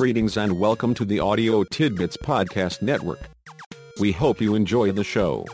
Greetings and welcome to the Audio Tidbits Podcast Network. We hope you enjoy the show.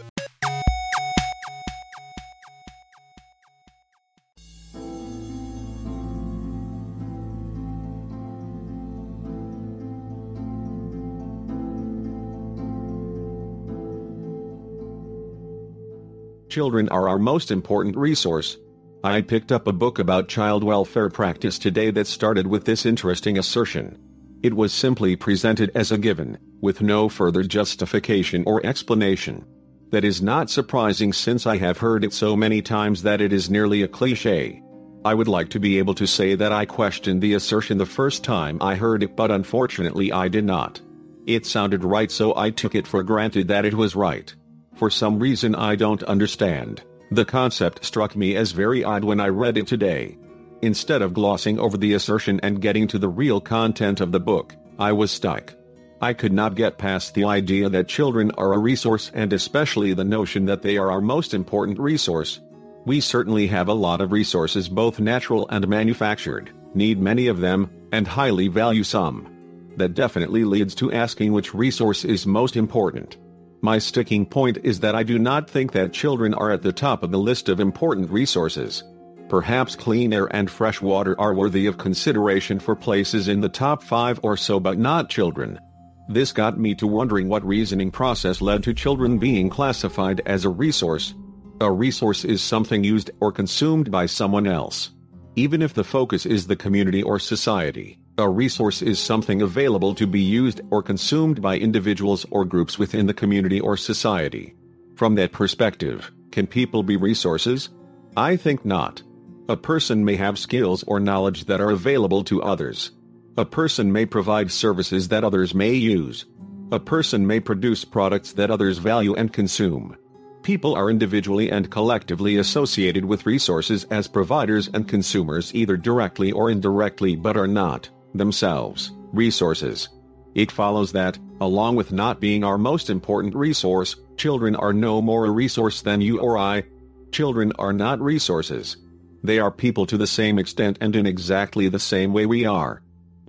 Children are our most important resource. I picked up a book about child welfare practice today that started with this interesting assertion. It was simply presented as a given, with no further justification or explanation. That is not surprising since I have heard it so many times that it is nearly a cliche. I would like to be able to say that I questioned the assertion the first time I heard it, but unfortunately I did not. It sounded right, so I took it for granted that it was right. For some reason I don't understand, the concept struck me as very odd when I read it today. Instead of glossing over the assertion and getting to the real content of the book, I was stuck. I could not get past the idea that children are a resource and especially the notion that they are our most important resource. We certainly have a lot of resources, both natural and manufactured, need many of them, and highly value some. That definitely leads to asking which resource is most important. My sticking point is that I do not think that children are at the top of the list of important resources. Perhaps clean air and fresh water are worthy of consideration for places in the top five or so, but not children. This got me to wondering what reasoning process led to children being classified as a resource. A resource is something used or consumed by someone else. Even if the focus is the community or society, a resource is something available to be used or consumed by individuals or groups within the community or society. From that perspective, can people be resources? I think not. A person may have skills or knowledge that are available to others. A person may provide services that others may use. A person may produce products that others value and consume. People are individually and collectively associated with resources as providers and consumers either directly or indirectly but are not, themselves, resources. It follows that, along with not being our most important resource, children are no more a resource than you or I. Children are not resources. They are people to the same extent and in exactly the same way we are.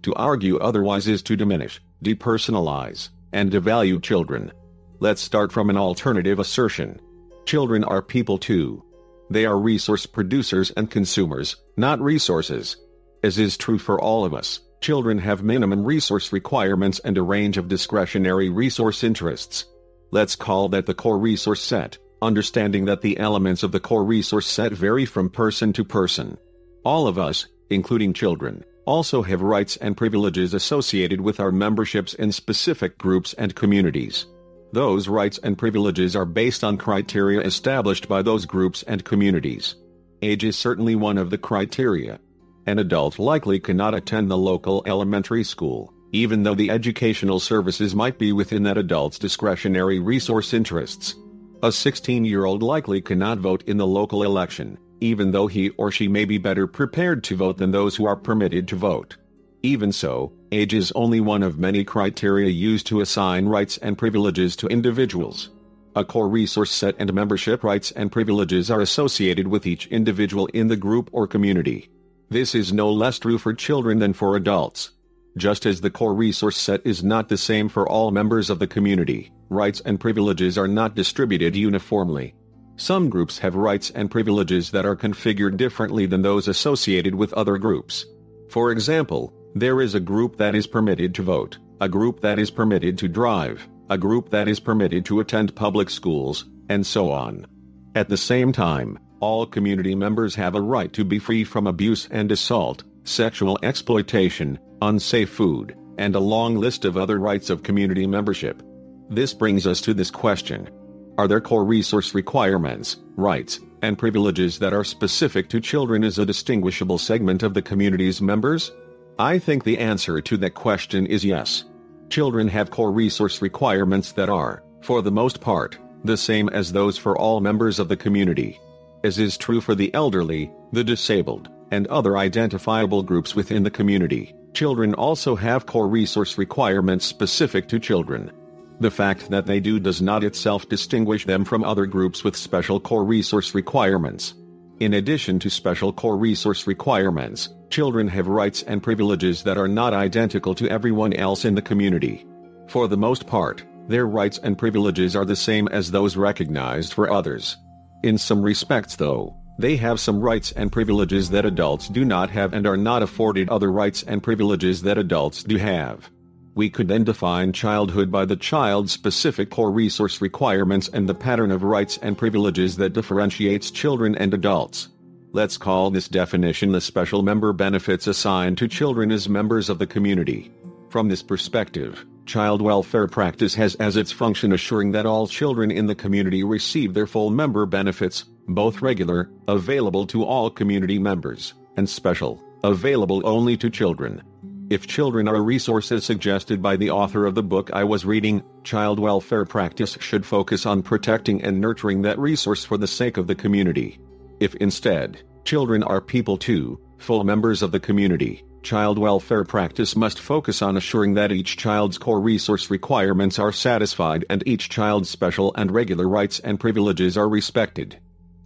To argue otherwise is to diminish, depersonalize, and devalue children. Let's start from an alternative assertion. Children are people too. They are resource producers and consumers, not resources. As is true for all of us, children have minimum resource requirements and a range of discretionary resource interests. Let's call that the core resource set understanding that the elements of the core resource set vary from person to person. All of us, including children, also have rights and privileges associated with our memberships in specific groups and communities. Those rights and privileges are based on criteria established by those groups and communities. Age is certainly one of the criteria. An adult likely cannot attend the local elementary school, even though the educational services might be within that adult's discretionary resource interests. A 16 year old likely cannot vote in the local election, even though he or she may be better prepared to vote than those who are permitted to vote. Even so, age is only one of many criteria used to assign rights and privileges to individuals. A core resource set and membership rights and privileges are associated with each individual in the group or community. This is no less true for children than for adults. Just as the core resource set is not the same for all members of the community, rights and privileges are not distributed uniformly. Some groups have rights and privileges that are configured differently than those associated with other groups. For example, there is a group that is permitted to vote, a group that is permitted to drive, a group that is permitted to attend public schools, and so on. At the same time, all community members have a right to be free from abuse and assault, sexual exploitation, unsafe food, and a long list of other rights of community membership. This brings us to this question Are there core resource requirements, rights, and privileges that are specific to children as a distinguishable segment of the community's members? I think the answer to that question is yes. Children have core resource requirements that are, for the most part, the same as those for all members of the community. As is true for the elderly, the disabled, and other identifiable groups within the community, children also have core resource requirements specific to children. The fact that they do does not itself distinguish them from other groups with special core resource requirements. In addition to special core resource requirements, children have rights and privileges that are not identical to everyone else in the community. For the most part, their rights and privileges are the same as those recognized for others. In some respects, though, they have some rights and privileges that adults do not have and are not afforded other rights and privileges that adults do have. We could then define childhood by the child's specific core resource requirements and the pattern of rights and privileges that differentiates children and adults. Let's call this definition the special member benefits assigned to children as members of the community. From this perspective, child welfare practice has as its function assuring that all children in the community receive their full member benefits, both regular, available to all community members, and special, available only to children. If children are a resource as suggested by the author of the book I was reading, child welfare practice should focus on protecting and nurturing that resource for the sake of the community. If instead, children are people too, full members of the community, child welfare practice must focus on assuring that each child's core resource requirements are satisfied and each child's special and regular rights and privileges are respected.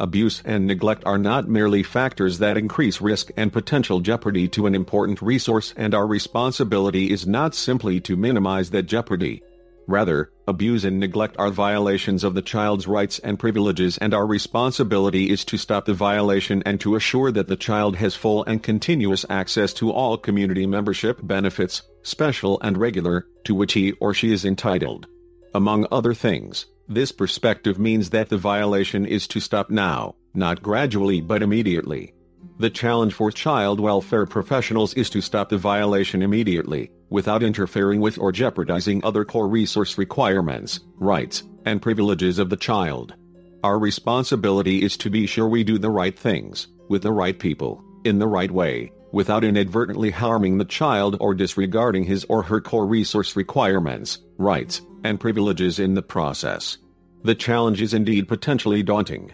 Abuse and neglect are not merely factors that increase risk and potential jeopardy to an important resource, and our responsibility is not simply to minimize that jeopardy. Rather, abuse and neglect are violations of the child's rights and privileges, and our responsibility is to stop the violation and to assure that the child has full and continuous access to all community membership benefits, special and regular, to which he or she is entitled. Among other things, this perspective means that the violation is to stop now, not gradually but immediately. The challenge for child welfare professionals is to stop the violation immediately, without interfering with or jeopardizing other core resource requirements, rights, and privileges of the child. Our responsibility is to be sure we do the right things, with the right people, in the right way, without inadvertently harming the child or disregarding his or her core resource requirements, rights, and privileges in the process. The challenge is indeed potentially daunting.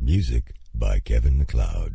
Music by Kevin MacLeod.